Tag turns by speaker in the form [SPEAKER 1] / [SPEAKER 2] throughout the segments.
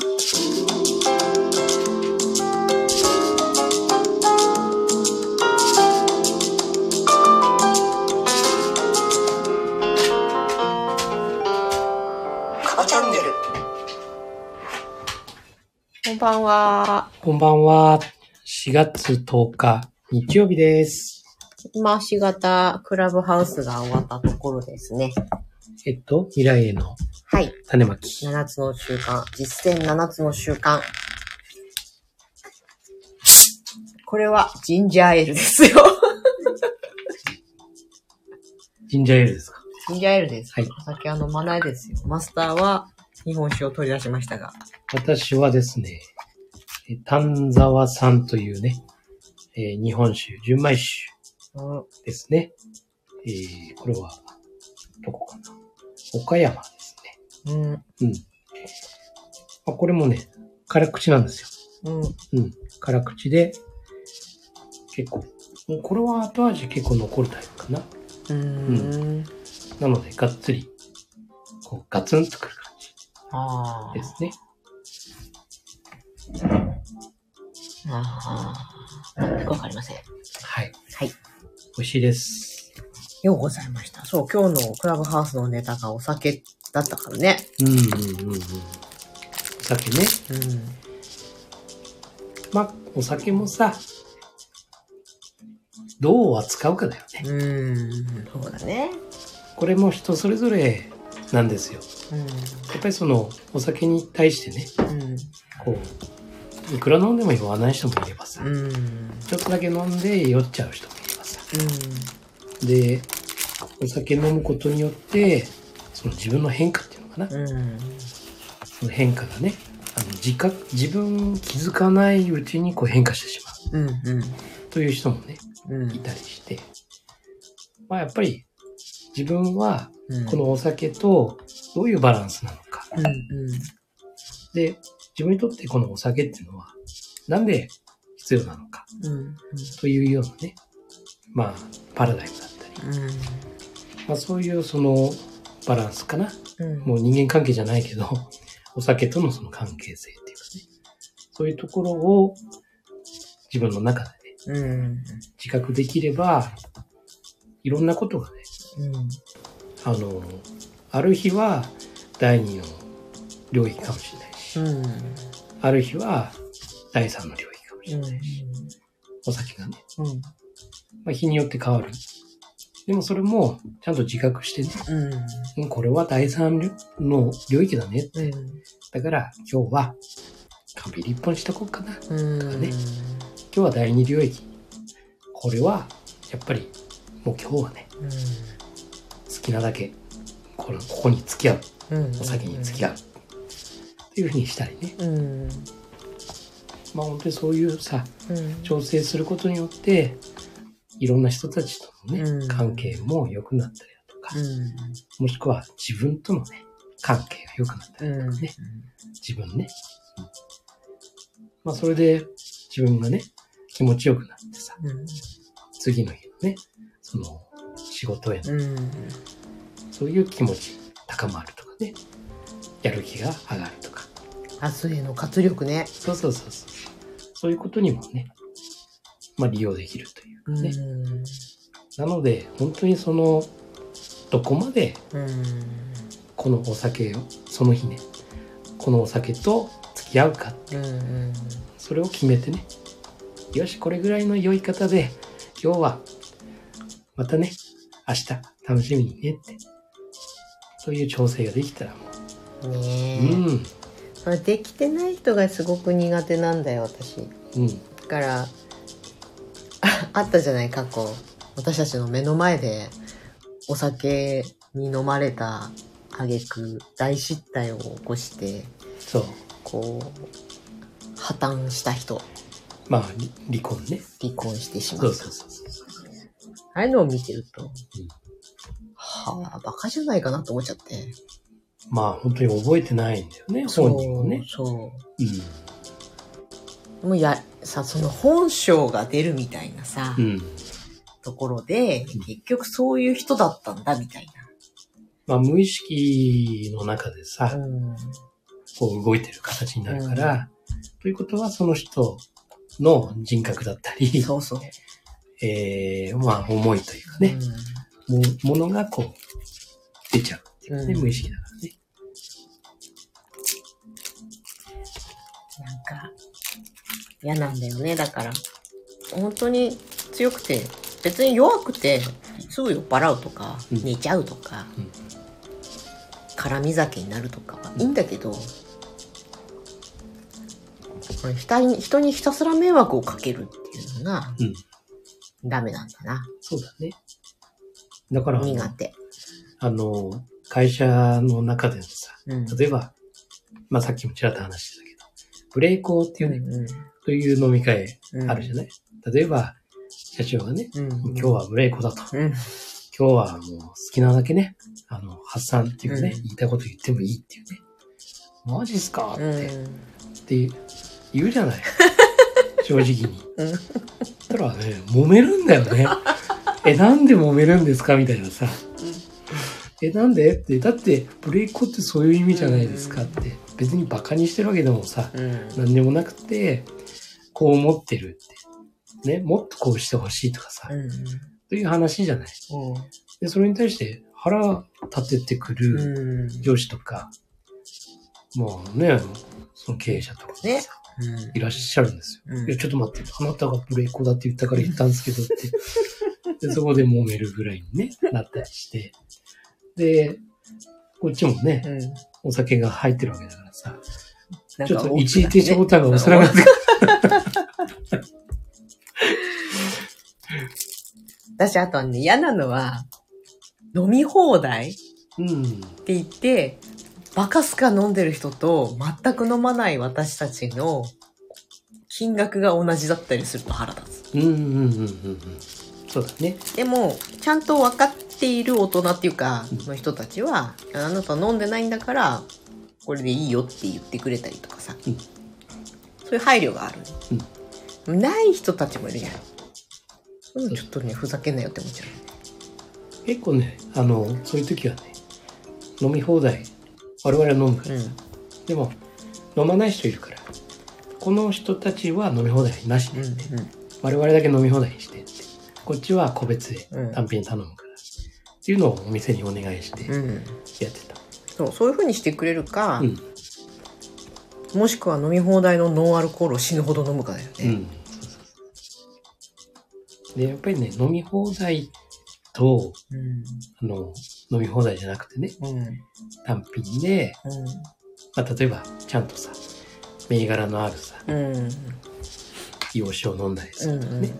[SPEAKER 1] カバチャンネル。
[SPEAKER 2] こんばんは。
[SPEAKER 3] こんばんは。4月10日、日曜日です。
[SPEAKER 2] 今、4型クラブハウスが終わったところですね。
[SPEAKER 3] えっと、未来への
[SPEAKER 2] はい。
[SPEAKER 3] 種まき。
[SPEAKER 2] 7つの習慣。実践7つの習慣。これはジンジャーエールですよ。
[SPEAKER 3] ジンジャーエールですか？
[SPEAKER 2] ジンジャーエールです。
[SPEAKER 3] はい
[SPEAKER 2] お酒は飲まないですよ。マスターは日本酒を取り出しましたが。
[SPEAKER 3] 私はですね、え丹沢さんというね、えー日本酒、純米酒
[SPEAKER 2] うん
[SPEAKER 3] ですね。えーこれは、どこかな？岡山ですね。
[SPEAKER 2] うん。
[SPEAKER 3] うん。あこれもね、辛口なんですよ。
[SPEAKER 2] うん。
[SPEAKER 3] うん。辛口で、結構、これは後味結構残るタイプかな。
[SPEAKER 2] うーん。
[SPEAKER 3] なので、がっつり、こう、ガツンとくる感
[SPEAKER 2] あ
[SPEAKER 3] じですね。
[SPEAKER 2] あ。ああ。よくわかりません。
[SPEAKER 3] はい。
[SPEAKER 2] はい。
[SPEAKER 3] 美味しいです。
[SPEAKER 2] ようございました。そう、今日のクラブハウスのネタがお酒だったからね。
[SPEAKER 3] うんうんうんうん。お酒ね。
[SPEAKER 2] うん。
[SPEAKER 3] まあ、お酒もさ、どう扱うかだよね。
[SPEAKER 2] うーん、そうだね。
[SPEAKER 3] これも人それぞれなんですよ。
[SPEAKER 2] うん。
[SPEAKER 3] やっぱりその、お酒に対してね、
[SPEAKER 2] うん。
[SPEAKER 3] こう、いくら飲んでも酔わない人もいればさ、
[SPEAKER 2] うん。
[SPEAKER 3] ちょっとだけ飲んで酔っちゃう人もいればさ、
[SPEAKER 2] う
[SPEAKER 3] で、お酒飲むことによって、その自分の変化っていうのかな、
[SPEAKER 2] ん。うん。
[SPEAKER 3] その変化がね、あの自覚、自分気づかないうちにこう変化してしまう
[SPEAKER 2] うん。
[SPEAKER 3] という人もね、
[SPEAKER 2] うん。
[SPEAKER 3] いたりして、まあやっぱり自分は
[SPEAKER 2] うん。
[SPEAKER 3] このお酒とどういうバランスなのか。
[SPEAKER 2] うん。うん。
[SPEAKER 3] で、自分にとってこのお酒っていうのはなんで必要なのか
[SPEAKER 2] うん。
[SPEAKER 3] というようなね、まあパラダイムだ。まあそういうそのバランスかな。
[SPEAKER 2] うん。
[SPEAKER 3] もう人間関係じゃないけど、お酒とのその関係性っていうかね、そういうところを自分の中でね、
[SPEAKER 2] うん。
[SPEAKER 3] 自覚できれば、いろんなことがね、
[SPEAKER 2] うん。
[SPEAKER 3] あの、ある日は第二の領域かもしれないし、
[SPEAKER 2] うん。
[SPEAKER 3] ある日は第三の領域かもし
[SPEAKER 2] うん。
[SPEAKER 3] れないし、お酒がね、
[SPEAKER 2] うん。
[SPEAKER 3] まあ、日によって変わる。でもそれもちゃんと自覚してね、
[SPEAKER 2] うん。
[SPEAKER 3] うんこれは第三の領域だねって。
[SPEAKER 2] うん。
[SPEAKER 3] だから今日は缶ビール一本しとこうかな。
[SPEAKER 2] うん。
[SPEAKER 3] ね今日は第二領域。これはやっぱりもう今日はね、好きなだけこれここに付き合う。
[SPEAKER 2] うん。
[SPEAKER 3] お酒に付き合う。っていうふうにしたりね。
[SPEAKER 2] うん。
[SPEAKER 3] まあ本当にそういうさ、
[SPEAKER 2] うん。
[SPEAKER 3] 調整することによって、いろんな人たちとのね、
[SPEAKER 2] うん
[SPEAKER 3] 関係も良くなったりだとか、もしくは自分とのね、関係が良くなったりとかね、自分ね。まあそれで自分がね、気持ちよくなってさ、
[SPEAKER 2] うん。
[SPEAKER 3] 次の日のね、その仕事への
[SPEAKER 2] うん。
[SPEAKER 3] そういう気持ち高まるとかね、やる気が上がるとか、
[SPEAKER 2] 明日への活力ね。
[SPEAKER 3] そうそうそうそう。そういうことにもね、まあ利用できるというかね。
[SPEAKER 2] うん。
[SPEAKER 3] なので、本当にその、どこまで
[SPEAKER 2] うん。
[SPEAKER 3] このお酒を、その日ね、このお酒と付き合うか、
[SPEAKER 2] うん。
[SPEAKER 3] それを決めてね、よし、これぐらいの酔い方で、今日は、またね、明日楽しみにねって、そういう調整ができたらもう、
[SPEAKER 2] ねえ。
[SPEAKER 3] うん、
[SPEAKER 2] できてない人がすごく苦手なんだよ私だ
[SPEAKER 3] うん、
[SPEAKER 2] からああったじゃない過去私たちの目の前でお酒に飲まれた挙句大失態を起こして
[SPEAKER 3] そう。
[SPEAKER 2] こう破綻した人
[SPEAKER 3] まあ、り離婚ね。
[SPEAKER 2] 離婚してしまった
[SPEAKER 3] そうそうそう。
[SPEAKER 2] ああいうのを見てると、はあバカじゃないかなと思っちゃって
[SPEAKER 3] まあ、本当に覚えてないんだよね、本人もね。
[SPEAKER 2] そう
[SPEAKER 3] うん。
[SPEAKER 2] もうやさその本性が出るみたいなさ、
[SPEAKER 3] うん。
[SPEAKER 2] ところで、結局そういう人だったんだみたい
[SPEAKER 3] まあ、無意識の中でさ、
[SPEAKER 2] な。うん。
[SPEAKER 3] こう動いてる形になるから、ということはその人の人格だったり、
[SPEAKER 2] そうそう。
[SPEAKER 3] えー、まあ思いというかね、もものがこう出ちゃうっていうかね、
[SPEAKER 2] うん
[SPEAKER 3] 無意識だから
[SPEAKER 2] 嫌なんだよね。だから、本当に強くて、別に弱くて、すぐ酔っ払うとか、
[SPEAKER 3] うん
[SPEAKER 2] 寝ちゃうとか、
[SPEAKER 3] うん
[SPEAKER 2] 絡み酒になるとかはいいんだけど、これ人に人にひたすら迷惑をかけるっていうのが
[SPEAKER 3] うん。
[SPEAKER 2] ダメなんだな。
[SPEAKER 3] そうだね。だから、
[SPEAKER 2] 苦手。
[SPEAKER 3] あの、会社の中でのさ、
[SPEAKER 2] うん。
[SPEAKER 3] 例えば、まあさっきもちらっと話してたけど、ブレイコーっていうね、
[SPEAKER 2] うん
[SPEAKER 3] という飲み会
[SPEAKER 2] うん
[SPEAKER 3] あるじゃない、例えば、社長がね、
[SPEAKER 2] うん。
[SPEAKER 3] 今日はブレイコーだと。
[SPEAKER 2] うん。
[SPEAKER 3] 今日はもう好きなだけね、あの、発散っていうかね、
[SPEAKER 2] うん
[SPEAKER 3] 言いたいこと言ってもいいっていうね。マジっすか？って、
[SPEAKER 2] うん。
[SPEAKER 3] って言うじゃない？正直に。
[SPEAKER 2] うん
[SPEAKER 3] たらね、揉めるんだよね。え、なんで揉めるんですか？みたいなさ。え、なんで？って、だって、ブレイコってそういう意味じゃないですかって。別にバカにしてるわけでもさ、
[SPEAKER 2] うん。
[SPEAKER 3] なんでもなくて、こう思ってるって。ね、もっとこうしてほしいとかさ、
[SPEAKER 2] うん。
[SPEAKER 3] という話じゃない。で、それに対して腹立ててくる
[SPEAKER 2] うん。
[SPEAKER 3] 上司とか、もうね、その経営者とかさ
[SPEAKER 2] ね
[SPEAKER 3] いらっしゃるんですよ。
[SPEAKER 2] うん
[SPEAKER 3] いや、ちょっと待って、あなたがブレイコだって言ったから言ったんですけどって。で、そこで揉めるぐらいにね、なったりして。で、こっちもね、
[SPEAKER 2] うん。
[SPEAKER 3] お酒が入ってるわけだからさ、
[SPEAKER 2] なん
[SPEAKER 3] ちょっと一時停止ボタンが押せなかった。
[SPEAKER 2] 私、あとはね、嫌なのは、飲み放題っ
[SPEAKER 3] うん。
[SPEAKER 2] て言って、バカスカ飲んでる人と全く飲まない私たちの金額が同じだったりすると腹立つ。
[SPEAKER 3] うんうんうんうんうん。そうだね。
[SPEAKER 2] でも、ちゃんと分かっている大人っていうか、の人たちは、あなた飲んでないんだから、これでいいよって言ってくれたりとかさ。
[SPEAKER 3] うん。
[SPEAKER 2] そういう配慮がある。ない人たちもいるじゃん。そうちょっとね、ふざけんなよって思っちゃう。
[SPEAKER 3] 結構ね、あの、そういう時はね、飲み放題、我々は飲むから、
[SPEAKER 2] うん。
[SPEAKER 3] でも、飲まない人いるから、この人たちは飲み放題なし
[SPEAKER 2] うん
[SPEAKER 3] でって、我々だけ飲み放題にしてって、こっちは個別で
[SPEAKER 2] うん。
[SPEAKER 3] 単品頼むから、っていうのをお店にお願いして
[SPEAKER 2] うん。うん。
[SPEAKER 3] やってた。
[SPEAKER 2] そう、そういう風にしてくれるか、
[SPEAKER 3] うん。
[SPEAKER 2] もしくは飲み放題のノンアルコールを死ぬほど飲むかだよね。
[SPEAKER 3] うん。で、やっぱりね、飲み放題と、
[SPEAKER 2] うん。
[SPEAKER 3] あの、飲み放題じゃなくてね、
[SPEAKER 2] うん。うん。
[SPEAKER 3] 単品で、まあ、例えば、ちゃんとさ、銘柄のあるさ、
[SPEAKER 2] うん。
[SPEAKER 3] 洋酒を飲んだりす
[SPEAKER 2] うん。
[SPEAKER 3] るとかね、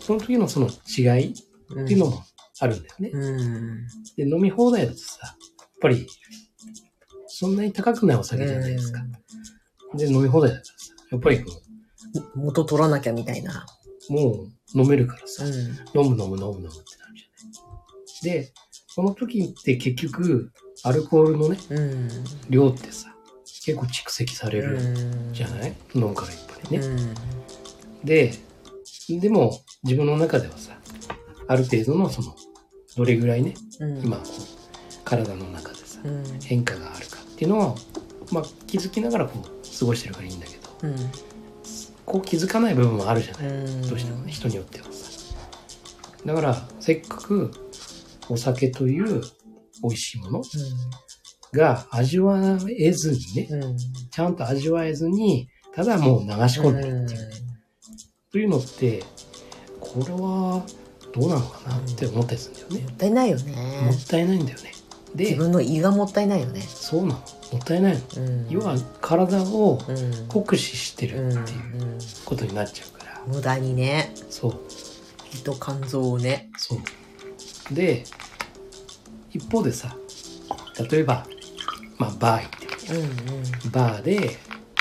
[SPEAKER 3] その時のその違い
[SPEAKER 2] うん。
[SPEAKER 3] っていうのもあるんだよね。
[SPEAKER 2] うん。
[SPEAKER 3] で、飲み放題だとさ、やっぱり、そんなに高くないお酒じゃないですか。で、飲み放題だからさ、やっぱりこ
[SPEAKER 2] うん。元取らなきゃみたいな。
[SPEAKER 3] う、もう飲めるからさ、
[SPEAKER 2] うん。
[SPEAKER 3] 飲む飲む飲む飲むってなるじゃない。で、その時って結局、アルコールのね、
[SPEAKER 2] うん。
[SPEAKER 3] 量ってさ、結構蓄積される
[SPEAKER 2] うん。
[SPEAKER 3] じゃない、飲むからいっぱいね。
[SPEAKER 2] うん。
[SPEAKER 3] で、でも自分の中ではさ、ある程度のその、どれぐらいね、
[SPEAKER 2] うん。
[SPEAKER 3] 今こう、体の中でさ、
[SPEAKER 2] うん。
[SPEAKER 3] 変化があるかっていうのを、まあ気づきながらこう、過ごしてるからいいんだけど、
[SPEAKER 2] うん。
[SPEAKER 3] こう気づかない部分もあるじゃない、
[SPEAKER 2] うん。
[SPEAKER 3] どうしてもね、人によってはさ。だから、せっかくお酒という美味しいものが味わえずにね。ちゃんと味わえずに、ただもう流し込んでるっていうね。というのって、これはどうなのかな？って思ったりするんだよね。
[SPEAKER 2] もったいないよ
[SPEAKER 3] も
[SPEAKER 2] ね。
[SPEAKER 3] ったいないんだよね。
[SPEAKER 2] 自
[SPEAKER 3] で、
[SPEAKER 2] 分の胃がもったいないよね。
[SPEAKER 3] そうなの。もったいないの。
[SPEAKER 2] うん。
[SPEAKER 3] 要は体を
[SPEAKER 2] うん、
[SPEAKER 3] 酷使して
[SPEAKER 2] うん。
[SPEAKER 3] るっていうことになっちゃうから。
[SPEAKER 2] 無駄にね。
[SPEAKER 3] そう、
[SPEAKER 2] 胃と肝臓をね。
[SPEAKER 3] そう。で、一方でさ、例えば、まあバー行って
[SPEAKER 2] うんうん。
[SPEAKER 3] バーで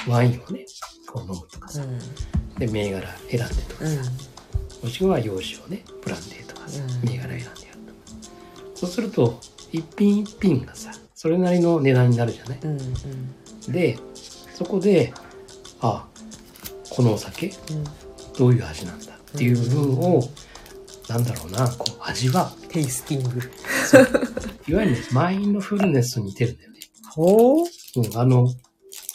[SPEAKER 3] ワインをね、こう飲むとかさ、
[SPEAKER 2] うん。
[SPEAKER 3] で、銘柄選んでとか
[SPEAKER 2] うん
[SPEAKER 3] さ、。もしくは洋酒をね、ブランデーとかさ、
[SPEAKER 2] うん
[SPEAKER 3] 銘柄選んでやるとか。そうすると、一品一品がさ、それなりの値段になるじゃない？
[SPEAKER 2] うんうん。
[SPEAKER 3] で、そこで、あ、このお酒、どういう味なんだ？っていう部分を、なんだろうな、こう味わう。
[SPEAKER 2] テイスティング。
[SPEAKER 3] いわゆるね、マインドフルネスと似てるんだよね。
[SPEAKER 2] ほう
[SPEAKER 3] うん、あの、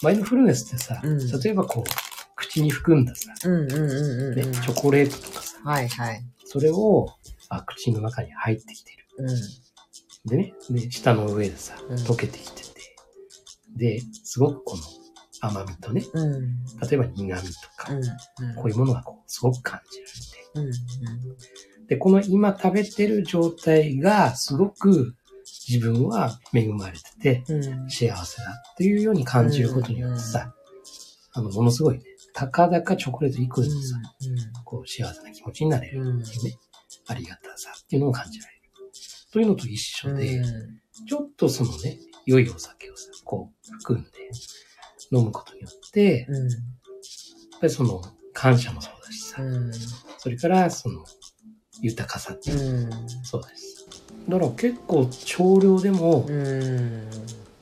[SPEAKER 3] マインドフルネスってさ、
[SPEAKER 2] うん
[SPEAKER 3] 例えばこう、口に含んださ、
[SPEAKER 2] うんうんうんうん
[SPEAKER 3] ね
[SPEAKER 2] うん。、
[SPEAKER 3] チョコレートとかさ、
[SPEAKER 2] はいはい。
[SPEAKER 3] それを、あ、口の中に入ってきてる。
[SPEAKER 2] うん。
[SPEAKER 3] でね、で、舌の上でさ
[SPEAKER 2] うん、
[SPEAKER 3] 溶けてきてて、で、すごくこの甘みとね、
[SPEAKER 2] うん。
[SPEAKER 3] 例えば苦味とか、
[SPEAKER 2] うん。
[SPEAKER 3] こういうものがこう、すごく感じられて、
[SPEAKER 2] うん。
[SPEAKER 3] で、この今食べてる状態がすごく自分は恵まれてて
[SPEAKER 2] うん。
[SPEAKER 3] 幸せだっていうように感じることによってさ、あの、ものすごいね、たかだかチョコレート1個でもさ、こう幸せな気持ちになれるっていうね、ありがたさっていうのを感じられる。というのと一緒で、ちょっとそのね、良いお酒をさ、こう含んで飲むことによって、やっぱりその感謝もそうだしさ、
[SPEAKER 2] うん。
[SPEAKER 3] それからその豊かさっていうの。そうです。だから結構少量でも
[SPEAKER 2] うん。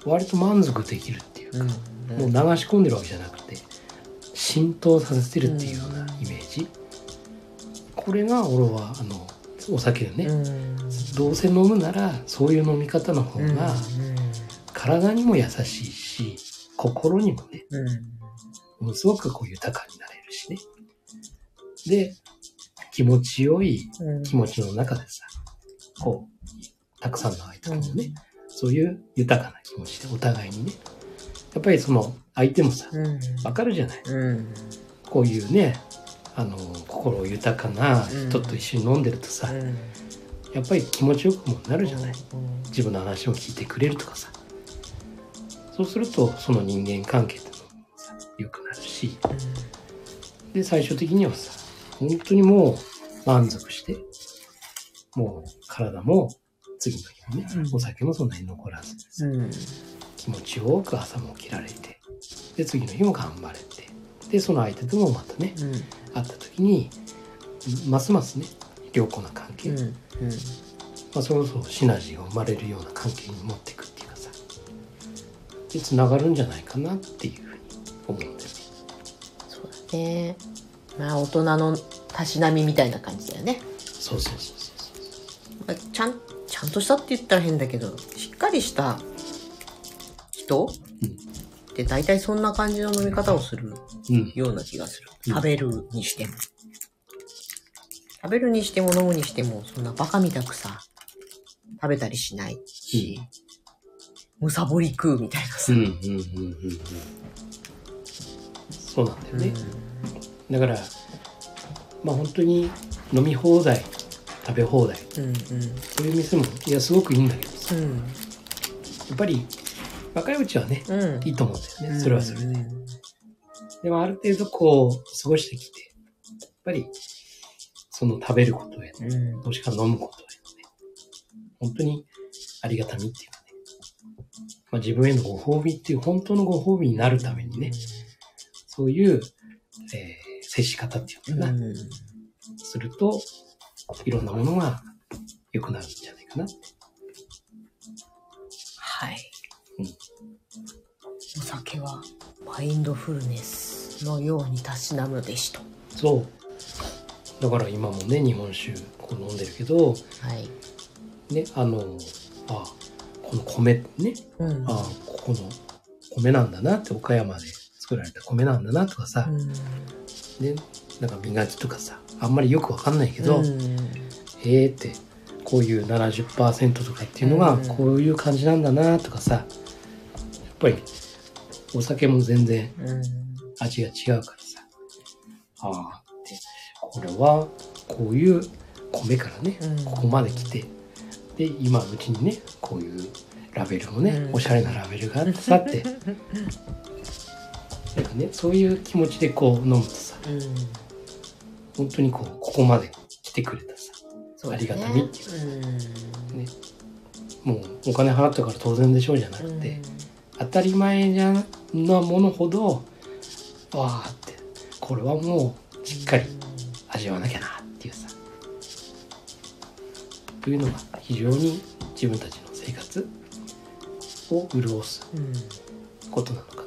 [SPEAKER 3] 割と満足できるっていうか、
[SPEAKER 2] うん。
[SPEAKER 3] もう流し込んでるわけじゃなくて、浸透させてるっていうようなイメージ。これが俺はあの、お酒をね、
[SPEAKER 2] うん。
[SPEAKER 3] どうせ飲むならそういう飲み方の方が体にも優しいし、心にもね、
[SPEAKER 2] うん。
[SPEAKER 3] ものすごくこう豊かになれるしね。で、気持ちよい
[SPEAKER 2] うん。
[SPEAKER 3] 気持ちの中でさ、こう、たくさんの愛とかもね、そういう豊かな気持ちでお互いにね、やっぱりその相手もさ、
[SPEAKER 2] うん。
[SPEAKER 3] わかるじゃない？
[SPEAKER 2] うん。
[SPEAKER 3] こういうね、あの、心豊かな人と一緒に飲んでるとさ、やっぱり気持ちよくもなるじゃない？自分の話も聞いてくれるとかさ。そうすると、その人間関係ってのもさ、良くなるし、で、最終的にはさ、本当にもう満足して、もう体も次の日もね、
[SPEAKER 2] うん
[SPEAKER 3] お酒もそんなに残らず
[SPEAKER 2] うん。
[SPEAKER 3] 気持ちよく朝も起きられて、で、次の日も頑張れて、で、その相手ともまたね、
[SPEAKER 2] うん。
[SPEAKER 3] 会った時に、ますますね、良好な関係、
[SPEAKER 2] うん。
[SPEAKER 3] まあ、そろそろシナジーが生まれるような関係に持っていくっていうかさ、で、繋がるんじゃないかなっていうふうに思うんだよね。
[SPEAKER 2] そうだね。まあ、大人のたしなみみたいな感じだよね。
[SPEAKER 3] そうそうそうそう。
[SPEAKER 2] まあちゃん、ちゃんとしたって言ったら変だけど、しっかりした人？
[SPEAKER 3] うん
[SPEAKER 2] って大体そんな感じの飲み方をする
[SPEAKER 3] うん。
[SPEAKER 2] ような気がする。
[SPEAKER 3] うん
[SPEAKER 2] 食べるにしても。食べるにしても飲むにしても、そんなバカみたくさ、食べたりしないし、むさぼり食うみたいなさ。
[SPEAKER 3] うんうんうんうんうん。そうなんだよね。だから、まあ本当に飲み放題、食べ放題、
[SPEAKER 2] うん。うん
[SPEAKER 3] そういう店も、いや、すごくいいんだけどさ、
[SPEAKER 2] うん。
[SPEAKER 3] やっぱり若いうちはね、
[SPEAKER 2] うん。うん。
[SPEAKER 3] いいと思うんだよね。それはそれで。
[SPEAKER 2] うん
[SPEAKER 3] でもある程度こう、過ごしてきて、やっぱり、その食べることへの、
[SPEAKER 2] うん。
[SPEAKER 3] もしくは飲むことへのね、本当にありがたみっていうかね、まあ自分へのご褒美っていう本当のご褒美になるためにね、そういう、えー接し方っていうのかな、
[SPEAKER 2] うん。
[SPEAKER 3] すると、いろんなものが良くなるんじゃないかな。
[SPEAKER 2] はい。
[SPEAKER 3] うん
[SPEAKER 2] お酒はマインドフルネスのようにたしなむでしと。
[SPEAKER 3] そう。だから今もね、日本酒こう飲んでるけど、
[SPEAKER 2] はい。
[SPEAKER 3] ね、あの、あこの米ね、
[SPEAKER 2] うん。
[SPEAKER 3] あここの米なんだなって岡山で作られた米なんだなとかさ、
[SPEAKER 2] うん。
[SPEAKER 3] ね、なんか磨きとかさ、あんまりよくわかんないけど、
[SPEAKER 2] うん
[SPEAKER 3] えーって、こういう70%とかっていうのが
[SPEAKER 2] うん
[SPEAKER 3] こういう感じなんだなとかさ、やっぱりお酒も全然
[SPEAKER 2] うん。
[SPEAKER 3] 味が違うからさ、ああって、これはこういう米からね、
[SPEAKER 2] うん。
[SPEAKER 3] ここまで来て、で、今うちにね、こういうラベルもね、
[SPEAKER 2] うん。
[SPEAKER 3] おしゃれなラベルがあってさって、なんかね、そういう気持ちでこう飲むとさ、
[SPEAKER 2] うん。
[SPEAKER 3] 本当にこう、ここまで来てくれたさ、
[SPEAKER 2] ね。
[SPEAKER 3] ありがたみっていう
[SPEAKER 2] うん。
[SPEAKER 3] ね、もうお金払ったから当然でしょうじゃなくて、当たり前じゃなものほど、わーって、これはもうしっかり味わわなきゃなっていうさ、というのが非常に自分たちの生活を潤す。ことなのかなっ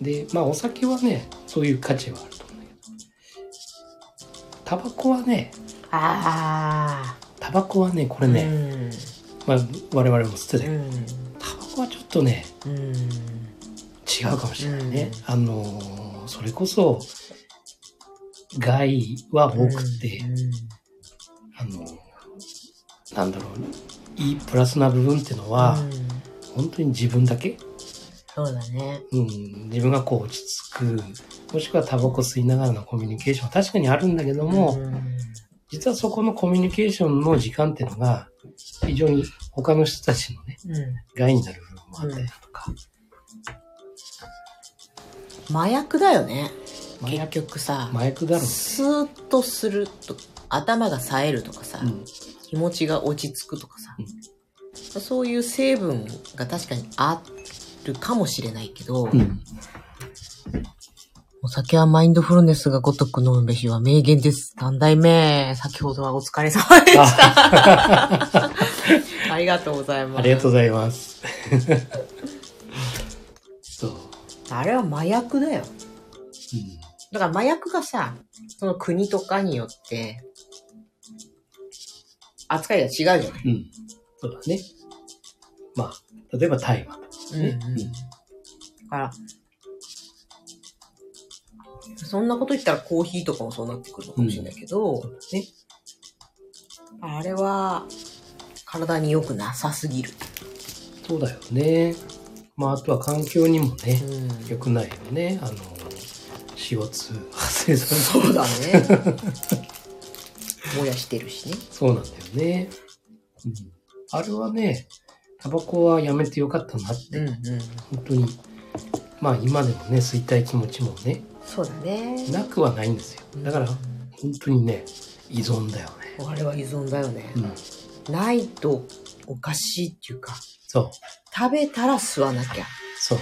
[SPEAKER 3] て。で、まあお酒はね、そういう価値はあると思うんだけど、タバコはね、
[SPEAKER 2] ああ。
[SPEAKER 3] タバコはね、これね、
[SPEAKER 2] うん。
[SPEAKER 3] まあ我々も吸ってたけど、
[SPEAKER 2] うん。
[SPEAKER 3] とね、
[SPEAKER 2] うん。
[SPEAKER 3] 違うかもしれないね。あのー、それこそ、害は多くて、
[SPEAKER 2] うん。
[SPEAKER 3] あのー、なんだろう、いいプラスな部分っていうのは、
[SPEAKER 2] うん。
[SPEAKER 3] 本当に自分だけ、
[SPEAKER 2] そうだね。
[SPEAKER 3] うん、自分がこう落ち着く、もしくはタバコ吸いながらのコミュニケーションは確かにあるんだけども、
[SPEAKER 2] うん。
[SPEAKER 3] 実はそこのコミュニケーションの時間っていうのが、非常に他の人たちのね、害になるもあったりとか、
[SPEAKER 2] 麻薬だよね。
[SPEAKER 3] 麻薬
[SPEAKER 2] 結局さ、
[SPEAKER 3] 麻薬だろうね。
[SPEAKER 2] スーッとすると、頭が冴えるとかさ、
[SPEAKER 3] うん
[SPEAKER 2] 気持ちが落ち着くとかさ、そういう成分が確かにあるかもしれないけど、
[SPEAKER 3] うん。
[SPEAKER 2] お酒はマインドフルネスがごとく飲むべしは名言です。三代目、先ほどはお疲れ様でした。
[SPEAKER 3] あ
[SPEAKER 2] ありがとうございます。
[SPEAKER 3] ありがとうございます。そう。
[SPEAKER 2] あれは麻薬だよ。
[SPEAKER 3] うん
[SPEAKER 2] だから麻薬がさ、その国とかによって、扱いが違うじゃない。
[SPEAKER 3] うん。そうだね。まあ、例えば大麻とかね。
[SPEAKER 2] うんうんだから、そんなこと言ったらコーヒーとかもそうなってくるのかもしれないけど、
[SPEAKER 3] そうだね。
[SPEAKER 2] あれは体に良くなさすぎる。
[SPEAKER 3] そうだよね。まあ、あとは環境にもね、
[SPEAKER 2] うん
[SPEAKER 3] 良くないよね。あの、CO2 発 生する。
[SPEAKER 2] そうだね。燃やしてるしね。
[SPEAKER 3] そうなんだよね。うん。あれはね、タバコはやめてよかったなって、
[SPEAKER 2] うんうん。
[SPEAKER 3] 本当に。まあ今でもね、吸いたい気持ちもね、
[SPEAKER 2] そうだね。
[SPEAKER 3] なくはないんですよ。だから、本当にね、依存だよね。
[SPEAKER 2] あれは依存だよね。
[SPEAKER 3] うん。
[SPEAKER 2] ないとおかしいっていうか、
[SPEAKER 3] そう。
[SPEAKER 2] 食べたら吸わなきゃ、
[SPEAKER 3] そう。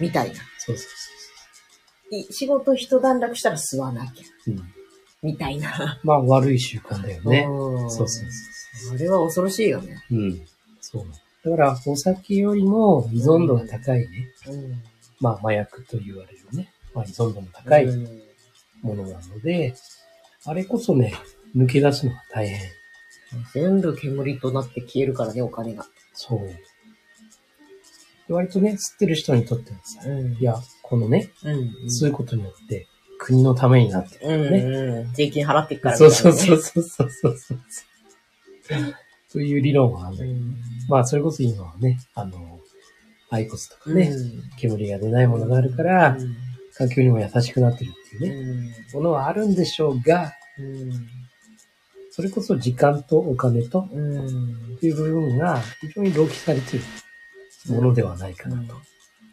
[SPEAKER 2] みたいな。
[SPEAKER 3] そうそう
[SPEAKER 2] い仕事一段落したら吸わなきゃ、
[SPEAKER 3] そう。うん。
[SPEAKER 2] みたいな。
[SPEAKER 3] まあ悪い習慣だよね。
[SPEAKER 2] うん
[SPEAKER 3] そうそうそう
[SPEAKER 2] あれは恐ろしいよね。
[SPEAKER 3] そう。うん。そう。だから、お酒よりも依存度が高いね。
[SPEAKER 2] うん。
[SPEAKER 3] まあ麻薬と言われるね。まあ依存度の高い
[SPEAKER 2] うん
[SPEAKER 3] ものなので、あれこそね、抜け出すのが大変。
[SPEAKER 2] 全部煙となって消えるからね、お金が。
[SPEAKER 3] そう。割とね、吸ってる人にとってはさ、
[SPEAKER 2] うん
[SPEAKER 3] いや、このね、
[SPEAKER 2] うん。
[SPEAKER 3] 吸うことによって国のためになってる。
[SPEAKER 2] うん、うん。税金払ってっから
[SPEAKER 3] そうそうそうそうそうそう。という理論はある
[SPEAKER 2] うん
[SPEAKER 3] まあ、それこそ今はね、あの、アイコスとかね、
[SPEAKER 2] うん
[SPEAKER 3] 煙が出ないものがあるから、
[SPEAKER 2] うん
[SPEAKER 3] 環境にも優しくなってるっていうね、ものはあるんでしょうが、
[SPEAKER 2] うん
[SPEAKER 3] それこそ時間とお金と
[SPEAKER 2] うん
[SPEAKER 3] いう部分が非常に浪費されているものではないかなと。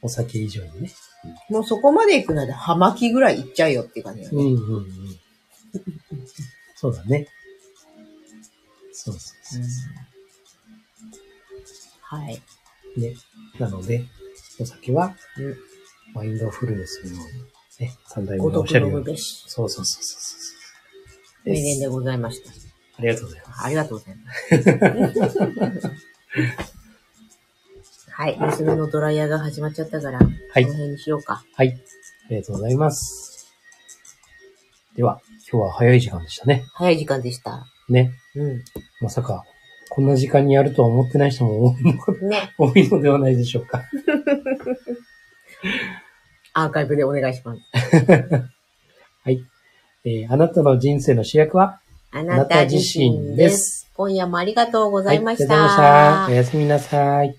[SPEAKER 3] お酒以上にね。
[SPEAKER 2] もうそこまで行くなら、葉巻ぐらい行っちゃうよっていう感じだね。
[SPEAKER 3] うんうんうん。そうだね。そうそうそう
[SPEAKER 2] はい。
[SPEAKER 3] う。ね。なので、お酒は
[SPEAKER 2] うん、
[SPEAKER 3] マインドフルネスのように、ね、三代目
[SPEAKER 2] ご
[SPEAKER 3] がおしゃるように。そうそうそうそうそう。
[SPEAKER 2] 名言でございました。
[SPEAKER 3] ありがとうございます。
[SPEAKER 2] ありがとうございます。はい。娘のドライヤーが始まっちゃったから、
[SPEAKER 3] はい
[SPEAKER 2] この辺にしようか。
[SPEAKER 3] はい。ありがとうございます。では、今日は早い時間でしたね。
[SPEAKER 2] 早い時間でした。
[SPEAKER 3] ね。
[SPEAKER 2] うん。
[SPEAKER 3] まさか、こんな時間にやるとは思ってない人も多いの
[SPEAKER 2] ね。
[SPEAKER 3] 多いのではないでしょうか。
[SPEAKER 2] アーカイブでお願いします。
[SPEAKER 3] はい。えーあなたの人生の主役は？
[SPEAKER 2] あ
[SPEAKER 3] あなた自身です。
[SPEAKER 2] 今夜もありがとうございました。
[SPEAKER 3] はい、ありがとうございました。おやすみなさい。